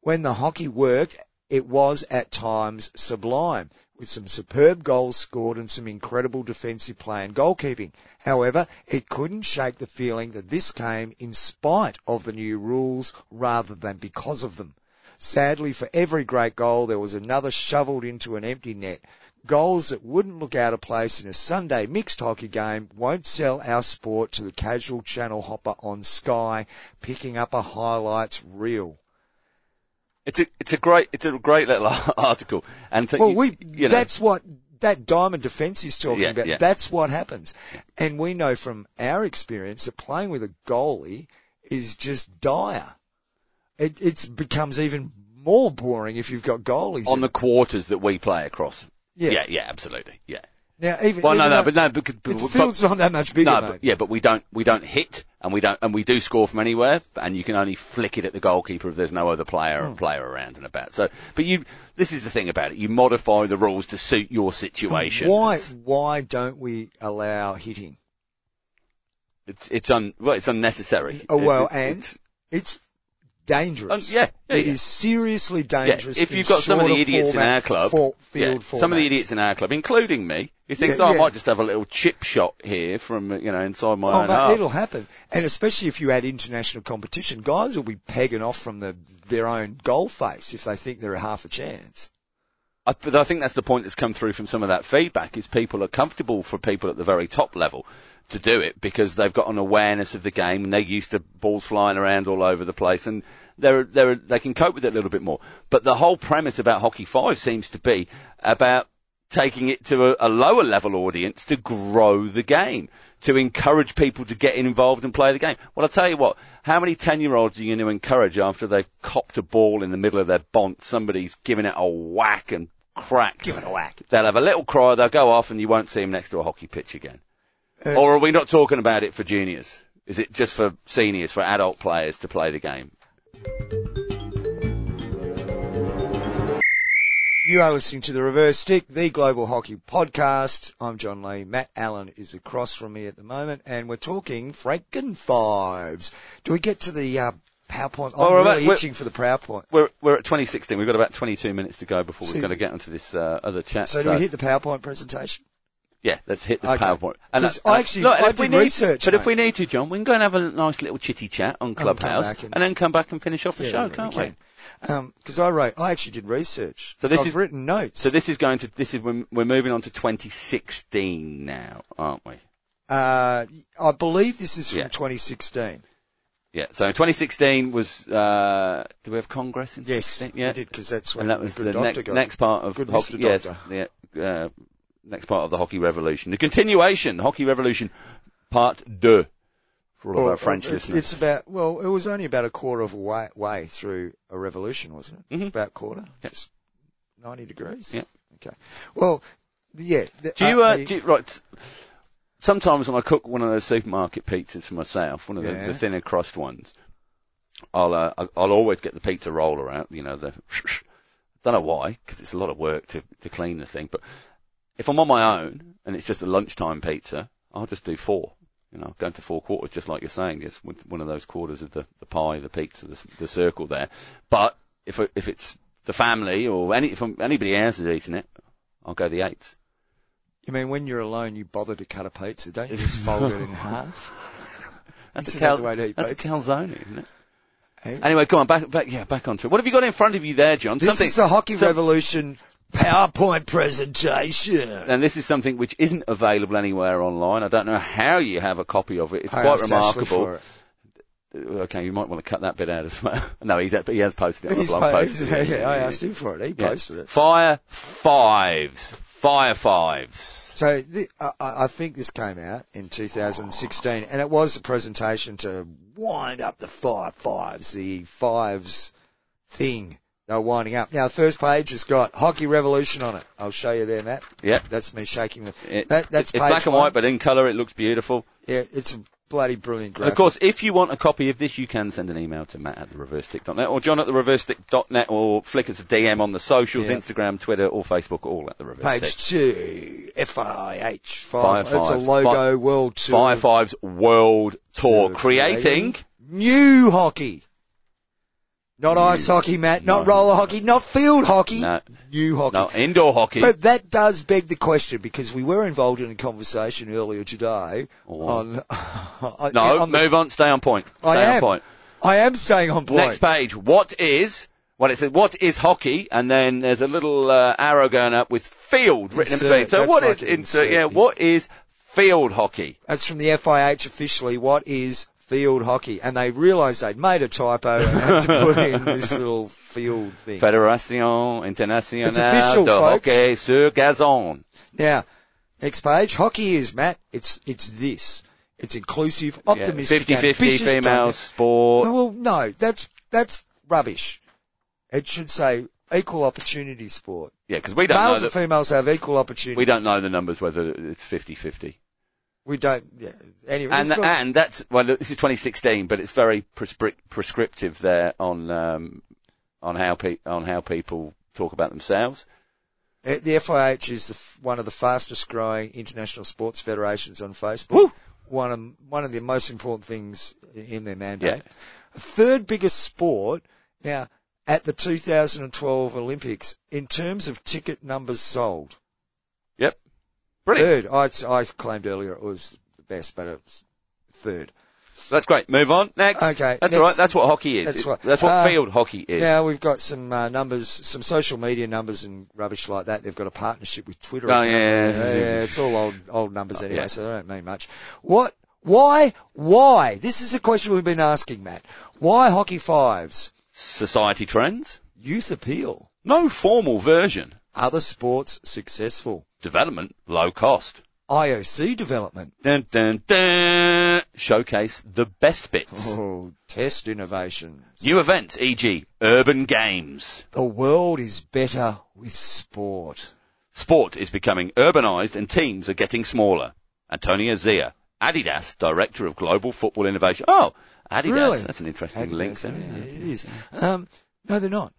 A: When the hockey worked, it was at times sublime, with some superb goals scored and some incredible defensive play and goalkeeping. However, it couldn't shake the feeling that this came in spite of the new rules rather than because of them. Sadly, for every great goal, there was another shoveled into an empty net. Goals that wouldn't look out of place in a Sunday mixed hockey game won't sell our sport to the casual channel hopper on Sky, picking up a highlights reel.
B: It's a it's a great it's a great little <laughs> article. And to,
A: Well,
B: you-
A: we,
B: you know,
A: that's what that diamond defense is talking
B: Yeah,
A: about.
B: yeah.
A: That's what happens. And we know from our experience that playing with a goalie is just dire. It it's becomes even more boring if you've got goalies.
B: on
A: in
B: the quarters that we play across.
A: Yeah.
B: yeah, yeah, absolutely, yeah.
A: Now, even,
B: Well, no,
A: even
B: no,
A: though
B: but no, because but-
A: the field's not that much bigger,
B: no, but, yeah, but we don't we don't hit and we don't and we do score from anywhere, and you can only flick it at the goalkeeper if there's no other player
A: Hmm.
B: player around and about. So, but you this is the thing about it. You modify the rules to suit your situation.
A: Why, why don't we allow hitting?
B: It's it's un well, it's unnecessary.
A: Oh, well,
B: It- it-
A: and
B: it's
A: dangerous.
B: Um, yeah, yeah,
A: It
B: yeah.
A: is seriously dangerous.
B: if you've got some of the idiots in our club,
A: for,
B: yeah, some of the idiots in our club, including me, who thinks, oh, I might just have a little chip shot here from uh, you know inside my
A: Oh,
B: own
A: mate,
B: half.
A: it'll happen. And especially if you add international competition, guys will be pegging off from the, their own goal face if they think they're a half a chance.
B: I, but I think that's the point that's come through from some of that feedback is people are comfortable for people at the very top level to do it because they've got an awareness of the game and they're used to balls flying around all over the place and they're, they're, they can cope with it a little bit more. But the whole premise about Hockey 5 seems to be about taking it to a, a lower level audience to grow the game, to encourage people to get involved and play the game. Well, I'll tell you what, how many 10 year olds are you going to encourage after they've copped a ball in the middle of their bont, somebody's giving it a whack and crack?
A: Give it a whack.
B: They'll have a little cry, they'll go off and you won't see them next to a hockey pitch again.
A: Uh,
B: or are we not talking about it for juniors? Is it just for seniors, for adult players to play the game?
A: You are listening to the Reverse Stick, the Global Hockey Podcast. I'm John Lee. Matt Allen is across from me at the moment, and we're talking Frankenfives. Do we get to the uh, PowerPoint? I'm
B: Oh,
A: really itching for the PowerPoint.
B: We're, we're at 2016. We've got about 22 minutes to go before
A: So-
B: we're going to get onto this uh, other chat.
A: So do we hit the PowerPoint presentation?
B: Yeah, let's hit the
A: Okay.
B: PowerPoint. uh,
A: I actually-
B: look,
A: I did research,
B: But if we need to, John, we can go and have a nice little chitty chat on Clubhouse,
A: back and-
B: and, then come back and finish off the
A: Yeah,
B: show,
A: yeah,
B: can't
A: we. Because I wrote, I actually did research.
B: So this
A: I've
B: is-
A: written notes.
B: So this is going to this is we're, we're moving on to 2016 now, aren't we?
A: uh, I believe this is from
B: Yeah.
A: 2016.
B: Yeah. So 2016 was. Uh, do we have Congress in
A: Yes,
B: 16? Yeah.
A: we did because that's when
B: and that was the next next part of
A: Good
B: hockey.
A: Mr.
B: Yes,
A: Doctor.
B: the uh, next part of the hockey revolution, the continuation, hockey revolution, part deux, for all of our French
A: it's,
B: listeners.
A: It's about well, it was only about a quarter of a way, way through a revolution, wasn't it?
B: Mhm.
A: About quarter, just ninety degrees.
B: Yeah.
A: Okay. Well, yeah. the-
B: Do you, uh,
A: the-
B: do you, right, sometimes when I cook one of those supermarket pizzas for myself, one of the,
A: Yeah.
B: the thinner crust ones, I'll, uh, I'll always get the pizza roller out, you know, the, <laughs> don't know why, because it's a lot of work to, to clean the thing, but if I'm on my own and it's just a lunchtime pizza, I'll just do four. You know, going to four quarters, just like you're saying, with one of those quarters of the, the pie, the pizza, the, the circle there. But if, if it's the family or any, if anybody else is eating it, I'll go the eights.
A: you mean when you're alone, you bother to cut a pizza? Don't you just <laughs> fold it in half? <laughs>
B: That's a, cal-
A: way to eat
B: that's a calzone, isn't it?
A: Hey?
B: Anyway, come on, back, back, yeah, back onto it. What have you got in front of you there, John?
A: This
B: something,
A: is the Hockey
B: some-
A: Revolution PowerPoint presentation.
B: and this is something which isn't available anywhere online. I don't know how you have a copy of it. It's
A: I
B: quite remarkable.
A: it.
B: Okay, you might want to cut that bit out as well. <laughs> no, he's he has posted it on
A: He's
B: the blog
A: po-
B: post.
A: he's- <laughs> yeah, I asked him for it. He
B: Yeah.
A: posted it.
B: Fire fives, fire fives.
A: So the, I, I I think this came out in 2016, and it was a presentation to wind up the fire fives, the fives thing. They're winding up. Now, the first page has got Hockey Revolution on it. I'll show you there, Matt.
B: Yeah,
A: That's me shaking the.
B: it,
A: That, that's
B: it's
A: page
B: black and
A: one.
B: white, but in colour, it looks beautiful.
A: Yeah, it's a bloody brilliant graphic.
B: of course, if you want a copy of this, you can send an email to Matt at the reversestick.net or John at the reversestick.net or flick us a DM on the socials,
A: Yeah.
B: Instagram, Twitter or Facebook, all at the reverse
A: Page two, FIH
B: Five
A: five. It's a logo world tour.
B: Fire Fives World Tour,
A: Tour
B: creating
A: new hockey. Not ice hockey, Matt. Not
B: No.
A: roller hockey. Not field hockey.
B: No.
A: New hockey.
B: no indoor hockey.
A: But that does beg the question because we were involved in a conversation earlier today
B: Oh.
A: on. <laughs> on
B: no,
A: on the-
B: move on. Stay on point. Stay
A: I
B: on
A: am.
B: point.
A: I am staying on point.
B: Next page. What is? Well, it says what is hockey, and then there's a little uh, arrow going up with field written
A: Insert.
B: in between. So what
A: like
B: is insert?
A: insert,
B: Yeah,
A: yeah.
B: what is field hockey?
A: That's from the FIH officially. What is field hockey? And they realised they'd made a typo and had to put in <laughs> this little field thing.
B: Fédération Internationale
A: It's official,
B: de
A: folks.
B: Hockey sur Gazon.
A: Now, next page. Hockey is Matt. It's it's this. It's inclusive, optimistic,
B: 50-50
A: ambitious,
B: female
A: dynamic-
B: sport.
A: Well, no, that's that's rubbish. It should say equal opportunity sport.
B: Yeah, because we don't
A: Males
B: know
A: and females have equal opportunity.
B: we don't know the numbers whether it's 50-50.
A: We don't. Yeah. Anyway,
B: And and that's well, this is 2016, but it's very prescrip- prescriptive there on um, on how pe- on how people talk about themselves.
A: Uh, The FIH is the, one of the fastest growing international sports federations on Facebook.
B: Woo!
A: One of, one of the most important things in their mandate.
B: Yeah.
A: Third biggest sport now at the 2012 Olympics in terms of ticket numbers sold.
B: Brilliant.
A: Third. I, I claimed earlier it was the best, but it was third.
B: That's great. Move on next.
A: Okay,
B: that's
A: next.
B: all right. That's what hockey is.
A: That's what-
B: that's what
A: uh,
B: field hockey is.
A: Now we've got some uh, numbers, some social media numbers and rubbish like that. They've got a partnership with Twitter.
B: Oh, yeah.
A: yeah, <laughs> yeah, it's all old old numbers anyway,
B: yeah.
A: so they don't mean much. What? Why? Why? This is a question we've been asking, Matt. Why hockey fives?
B: Society trends.
A: Youth appeal.
B: No formal version.
A: Other sports successful.
B: Development low cost.
A: IOC development.
B: Dun, dun, dun. Showcase the best bits.
A: Oh, test innovations.
B: New events, e.g., urban games.
A: the world is better with sport.
B: Sport is becoming urbanized and teams are getting smaller. Antonio Zea, Adidas, Director of Global Football Innovation. Oh, Adidas.
A: Really?
B: That's an interesting
A: Adidas,
B: link. there,
A: yeah,
B: isn't
A: it is. Um, no, they're not.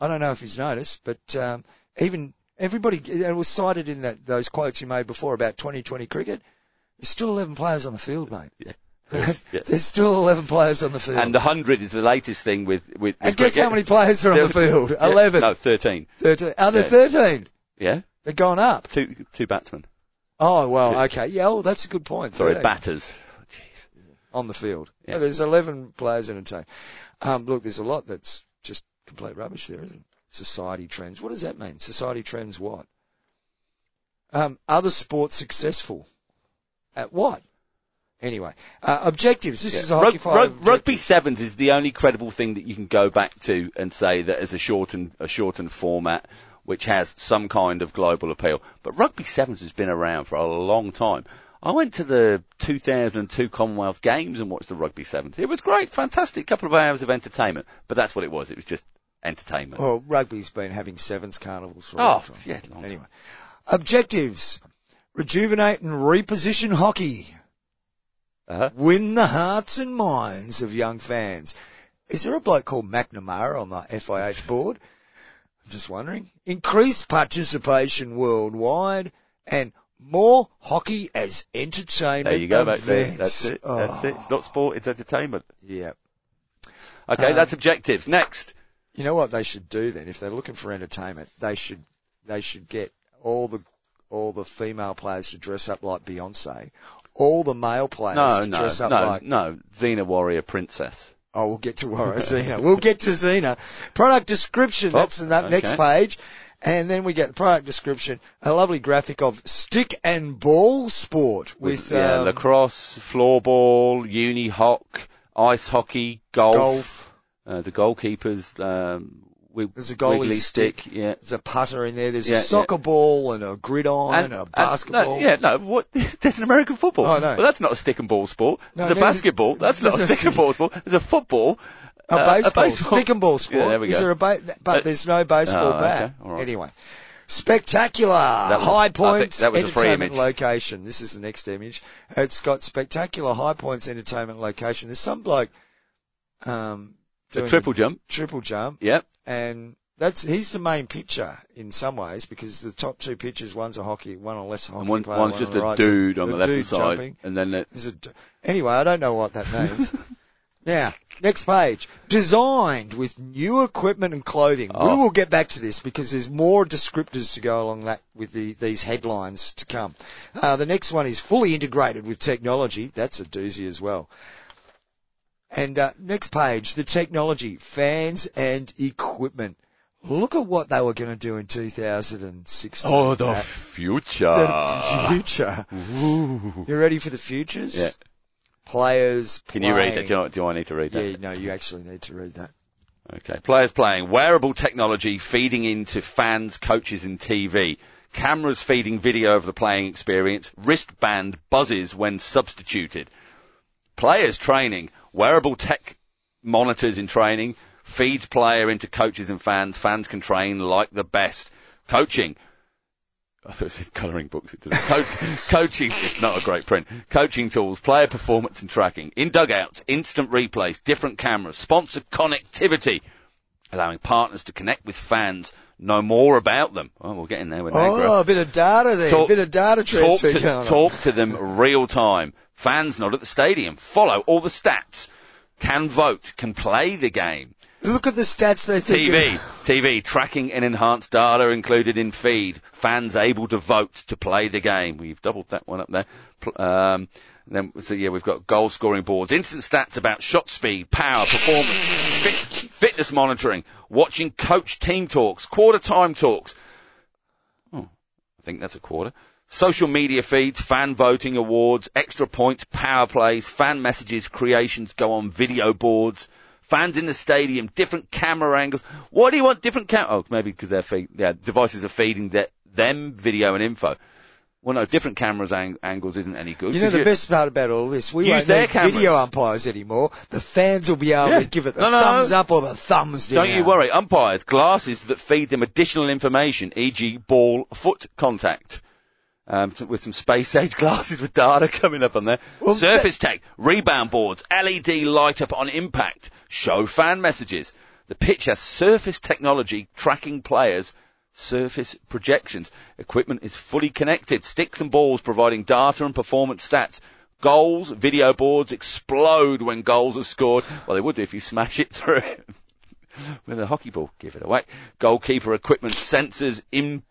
A: I don't know if he's noticed, but um, even everybody, it was cited in that those quotes you made before about 2020 cricket. There's still 11 players on the field, mate.
B: Yeah. <laughs> Yes, yes.
A: There's still 11 players on the field.
B: And the hundred is the latest thing with with.
A: And guess
B: cricket.
A: how many players are on the field? <laughs>
B: Yeah,
A: 11.
B: No, thirteen.
A: 13. Are there
B: Yeah.
A: 13?
B: Yeah,
A: They've gone up.
B: two two batsmen.
A: Oh, well, okay. Yeah, oh, that's a good point.
B: Sorry,
A: 13
B: batters.
A: On the field.
B: Yeah.
A: There's 11 players in a team. Um, look, there's a lot that's complete rubbish there, isn't it? Society trends. What does that mean? Society trends what? Um, other sports successful. At what? Anyway, uh, objectives. This is a
B: Rug- rug- rugby sevens is the only credible thing that you can go back to and say that as a shortened a shortened format which has some kind of global appeal. But rugby sevens has been around for a long time. I went to the 2002 Commonwealth Games and watched the rugby sevens. It was great, fantastic couple of hours of entertainment. But that's what it was. It was just entertainment.
A: Well, rugby's been having sevens carnivals for a
B: Oh,
A: long time.
B: yeah, long.
A: Anyway, objectives. Rejuvenate and reposition hockey.
B: Uh-huh.
A: Win the hearts and minds of young fans. Is there a bloke called McNamara on the FIH board? I'm just wondering. Increase participation worldwide and more hockey as entertainment
B: There you go, mate.
A: events.
B: That's it. That's
A: Oh,
B: it. It's not sport, it's entertainment.
A: Yeah.
B: Okay,
A: Um,
B: that's objectives. Next.
A: You know what they should do then? If they're looking for entertainment, they should they should get all the all the female players to dress up like Beyonce, all the male players
B: No,
A: to
B: no,
A: dress up
B: no,
A: like.
B: no. Xena Warrior Princess.
A: Oh, we'll get to Warrior <laughs> Xena. We'll get to Xena. Product description. That's
B: Oh,
A: in that next page. And then we get the product description, a lovely graphic of stick and ball sport with,
B: yeah,
A: um,
B: lacrosse, floorball, uni hock, ice hockey, golf.
A: golf.
B: Uh, the goalkeepers, um,
A: There's a goalie stick.
B: stick. Yeah.
A: There's a putter in there. There's
B: Yeah,
A: a
B: yeah.
A: soccer ball and a gridiron and, a basketball.
B: no, yeah, no, what, <laughs> there's an American football.
A: Oh, no.
B: Well, that's not a stick and ball sport.
A: No,
B: a
A: neither-
B: basketball. That's not a
A: a-
B: stick and ball sport. There's a football.
A: A
B: uh,
A: baseball, stick and ball sport.
B: Yeah, there we
A: Is
B: go.
A: there a ba- but
B: Uh,
A: there's no baseball
B: oh,
A: bat.
B: okay, right.
A: Anyway, spectacular
B: was-
A: high points
B: that was a free
A: entertainment location. This is the next image. It's got spectacular high points entertainment location. There's some bloke um
B: The triple jump.
A: triple jump,
B: Yep.
A: and that's he's the main pitcher in some ways because the top two pitchers, one's a hockey, one a less hockey
B: And one,
A: player,
B: one's
A: one
B: just
A: on
B: a
A: right,
B: dude
A: so
B: on
A: a
B: the left side.
A: jumping.
B: And then
A: There's a anyway, I don't know what that means. <laughs> now, next page. Designed with new equipment and clothing.
B: Oh.
A: We will get back to this because there's more descriptors to go along that with the, these headlines to come. Uh, the next one is fully integrated with technology. That's a doozy as well. And uh, next page, the technology, fans and equipment. Look at what they were going to do in 2016.
B: oh, the
A: Matt.
B: future.
A: The future. You ready for the futures?
B: Yeah.
A: Players.
B: Can you read that? Do, you, do I need to read that?
A: Yeah, no, you actually need to read that.
B: Okay. Players playing. Wearable technology feeding into fans, coaches and TV. Cameras feeding video of the playing experience. Wristband buzzes when substituted. Players training. Wearable tech monitors in training. feeds player into coaches and fans. Fans can train like the best. Coaching. <laughs> I thought it said colouring books. It doesn't. Coach, <laughs> coaching. It's not a great print. Coaching tools, player performance and tracking. In dugouts, instant replays, different cameras, sponsored connectivity, allowing partners to connect with fans, know more about them. Oh, we're getting there with. Greg.
A: Oh, a bit of data there.
B: Talk-
A: a bit of data
B: talk
A: transfer
B: to,
A: going on.
B: talk to them real time. Fans not at the stadium. Follow all the stats. Can vote. Can play the game.
A: Look at the stats they think.
B: TV. TV. Tracking and enhanced data included in feed. Fans able to vote to play the game. We've doubled that one up there. Pl- um, Um, then, so yeah, we've got goal scoring boards, instant stats about shot speed, power, performance, fit, fitness monitoring, watching coach team talks, quarter time talks. Oh, I think that's a quarter. Social media feeds, fan voting awards, extra points, power plays, fan messages, creations go on video boards, fans in the stadium, different camera angles. Why do you want different cam? Oh, maybe because their feed, yeah, devices are feeding their, them video and info. Well, no, different cameras ang- angles isn't any good.
A: You know the
B: you-
A: best part about all this? We won't need
B: cameras.
A: video umpires anymore. The fans will be able
B: Yeah.
A: to give it the
B: No, no.
A: thumbs up or the thumbs down.
B: Don't you worry. Umpires, glasses that feed them additional information, e.g. ball foot contact. Um, t- with some space age <laughs> glasses with data coming up on there.
A: Well,
B: Surface tech, rebound boards, LED light up on impact, show fan messages. The pitch has surface technology tracking players, surface projections. Equipment is fully connected, sticks and balls providing data and performance stats. Goals, video boards explode when goals are scored. Well, they would do if you smash it through <laughs> with a hockey ball. Give it away. Goalkeeper equipment, sensors, in,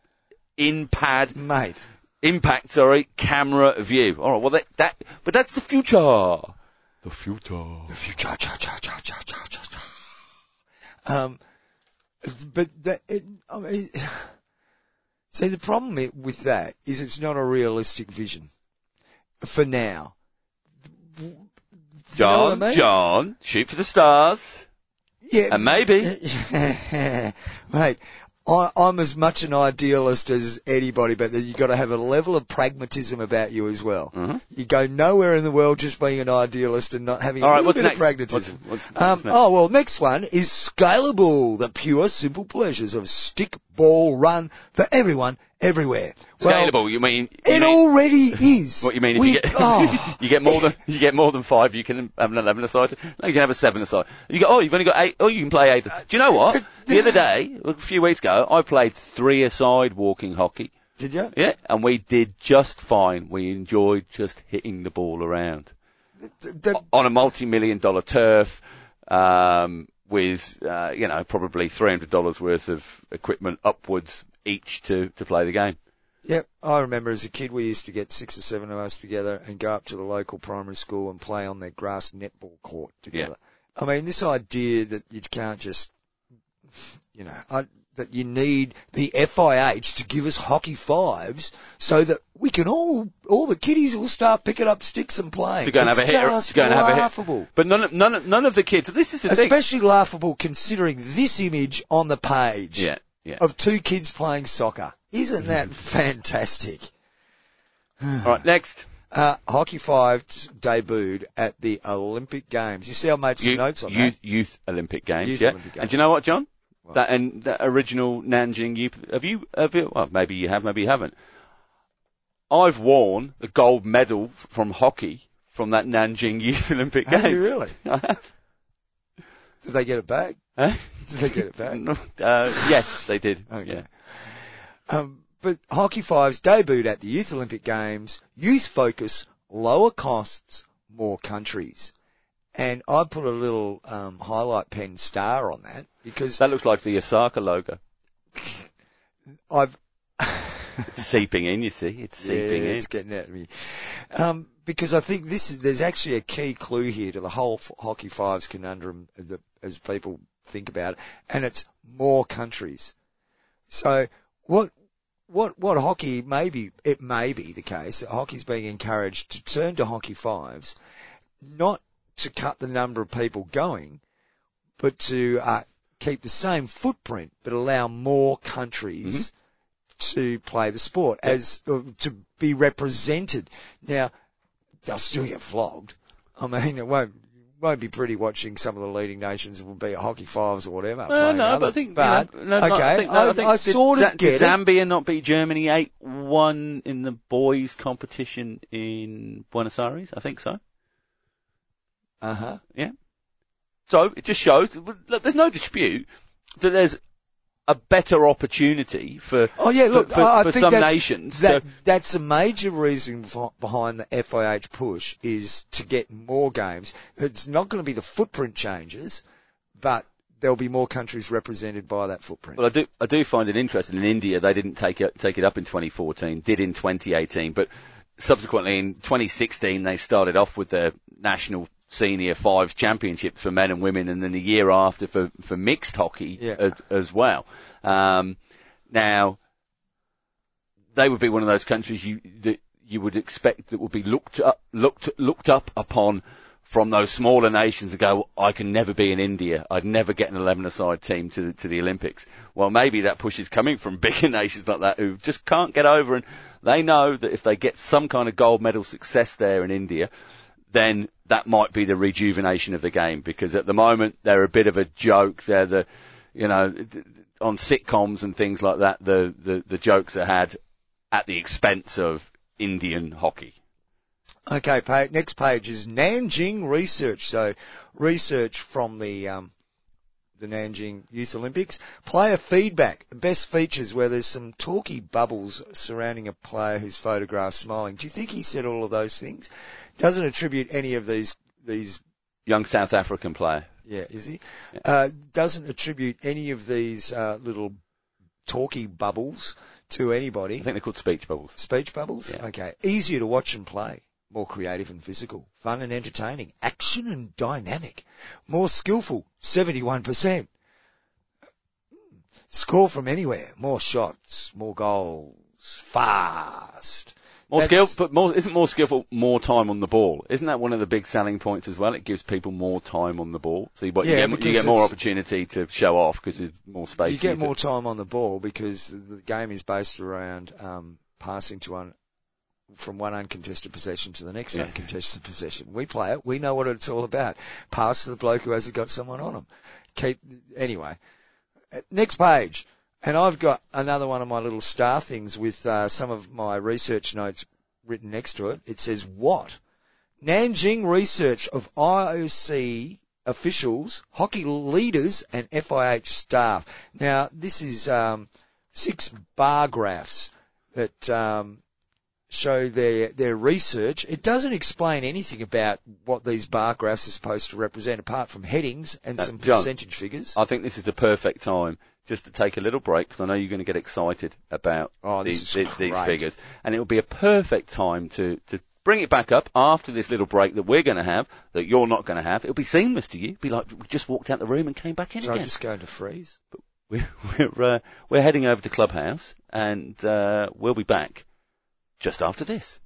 B: in pad,
A: Mate.
B: impact, sorry, camera view. All right, well that, that, but that's the future. The future.
A: The future, cha, cha, cha, cha, cha, cha, cha. Um, but that, it, I mean, <sighs> see the problem with that is it's not a realistic vision. For now. Do you know
B: John,
A: I mean?
B: John, shoot for the stars.
A: Yeah,
B: And maybe. <laughs>
A: mate. I, I'm as much an idealist as anybody, but you've got to have a level of pragmatism about you as well.
B: Mm-hmm.
A: You go nowhere in the world just being an idealist and not having a
B: All right,
A: little
B: what's
A: bit
B: next?
A: of pragmatism.
B: What's- what's-
A: um,
B: what's next?
A: oh well, next one is scalable. The pure, simple pleasures of stick ball run for everyone, everywhere. Well,
B: Scalable, you mean? You
A: it
B: mean
A: already <laughs> is.
B: what you mean? If
A: We-
B: you get
A: oh. <laughs>
B: you get more than you get more than five, you can have an eleven aside. No, you can have a seven aside. You go. Oh, you've only got eight. Oh, you can play eight. Do you know what? The other day, a few weeks ago, I played three aside walking hockey.
A: Did you?
B: Yeah, and we did just fine. We enjoyed just hitting the ball around
A: D- d-
B: on a multi-million dollar turf, um, with uh, you know probably three hundred dollars worth of equipment upwards each to to play the game.
A: Yep, I remember as a kid we used to get six or seven of us together and go up to the local primary school and play on their grass netball court together. I mean, this idea that you can't just, you know, I, that you need the FIH to give us hockey fives so that we can all, all the kiddies will start picking up sticks and playing.
B: To go and
A: it's
B: have a hit, to go and have a hit.
A: laughable.
B: But none of, none of, none of the kids. This is the thing.
A: Especially laughable considering this image on the page
B: Yeah, yeah.
A: of two kids playing soccer. Isn't that fantastic?
B: All right, next.
A: Uh, Hockey Five debuted at the Olympic Games. You see, I made some
B: Youth,
A: notes on
B: youth, youth Olympic Games.
A: Youth
B: yeah.
A: Olympic Games.
B: And do you know what, John? That and that original Nanjing youth. Have you? Have you? Well, maybe you have. Maybe you haven't. I've worn a gold medal from hockey from that Nanjing <laughs> Youth Olympic
A: Have you
B: Games.
A: really? <laughs>
B: I have.
A: Did they get it back?
B: Huh?
A: Did they get it back? <laughs>
B: uh, yes, they did.
A: Okay.
B: Yeah.
A: Um, but Hockey Fives debuted at the Youth Olympic Games. Youth focus, lower costs, more countries. And I put a little um, highlight pen star on that because
B: That looks like the Osaka logo. <laughs>
A: I've <laughs>
B: It's seeping in. You see, it's seeping
A: yeah,
B: in.
A: it's getting at me. Um, because I think this is there's actually a key clue here to the whole f- hockey fives conundrum that, as people think about it, and it's more countries. So what what what hockey maybe it may be the case that hockey's being encouraged to turn to hockey fives, not to cut the number of people going, but to uh, keep the same footprint but allow more countries to play the sport as uh, to be represented. Now they'll still get flogged. I mean, it won't won't be pretty watching some of the leading nations will be at hockey fives or whatever.
B: Uh, no,
A: other-
B: but I think,
A: but,
B: you know, no,
A: okay,
B: I, think, no, I, think
A: I sort of get
B: did
A: it.
B: Zambia not beat Germany 8-1 in the boys competition in Buenos Aires? I think so.
A: Uh huh. Yeah.
B: So it just shows, look, there's no dispute that there's a better opportunity for,
A: Oh yeah, look,
B: for, for,
A: I,
B: for
A: think
B: some
A: that's,
B: nations
A: that,
B: to,
A: that's a major reason for, behind the FIH push is to get more games. It's not going to be the footprint changes, but there'll be more countries represented by that footprint.
B: Well, I do, I do find it interesting. In India, they didn't take it, take it up in 2014, did in 2018, but subsequently in 2016, they started off with their national senior fives championships for men and women, and then the year after for, for mixed hockey
A: Yeah.
B: as, as well. Um, now, they would be one of those countries you, that you would expect that would be looked up, looked, looked up upon from those smaller nations and go, I can never be in India. I'd never get an 11-a-side team to, to the Olympics. Well, maybe that push is coming from <laughs> bigger nations like that who just can't get over and they know that if they get some kind of gold medal success there in India, then that might be the rejuvenation of the game because at the moment they're a bit of a joke. They're the, you know, on sitcoms and things like that, the, the, the jokes are had at the expense of Indian hockey.
A: Okay, next page is Nanjing research. So research from the um, the Nanjing Youth Olympics. Player feedback. Best features where there's some talky bubbles surrounding a player who's photographed smiling. Do you think he said all of those things? Doesn't attribute any of these these.
B: Young South African player.
A: Yeah, is he? Uh, doesn't attribute any of these uh, little talky bubbles to anybody.
B: I think they're called speech bubbles.
A: Speech bubbles?
B: Yeah.
A: Okay. Easier to watch and play. More creative and physical. Fun and entertaining. Action and dynamic. More skillful. 71%. Score from anywhere. More shots. More goals. Fast.
B: More skill, but more, isn't more skillful more time on the ball? Isn't that one of the big selling points as well? It gives people more time on the ball. So you, but you, get, you get more opportunity to show off because there's more space.
A: You get
B: to-
A: more time on the ball because the game is based around um, passing to one from one uncontested possession to the next
B: Yeah.
A: uncontested possession. We play it. We know what it's all about. Pass to the bloke who hasn't got someone on him. Keep anyway. Uh, Next page, and I've got another one of my little star things with uh, some of my research notes written next to it. It says what Nanjing research of IOC officials, hockey leaders, and FIH staff. Now, this is um, six bar graphs that um, show their their research. It doesn't explain anything about what these bar graphs are supposed to represent, apart from headings and
B: Uh,
A: some
B: John,
A: percentage figures.
B: I think this is the perfect time just to take a little break because I know you're going to get excited about
A: Oh,
B: these, these, these figures, and it will be a perfect time to to bring it back up after this little break that we're going to have that you're not going to have. It'll be seamless to you. It'll be like we just walked out the room and came back in
A: So I'm just going to freeze. <laughs>
B: We're we're, uh, we're heading over to Clubhouse, and uh, we'll be back just after this.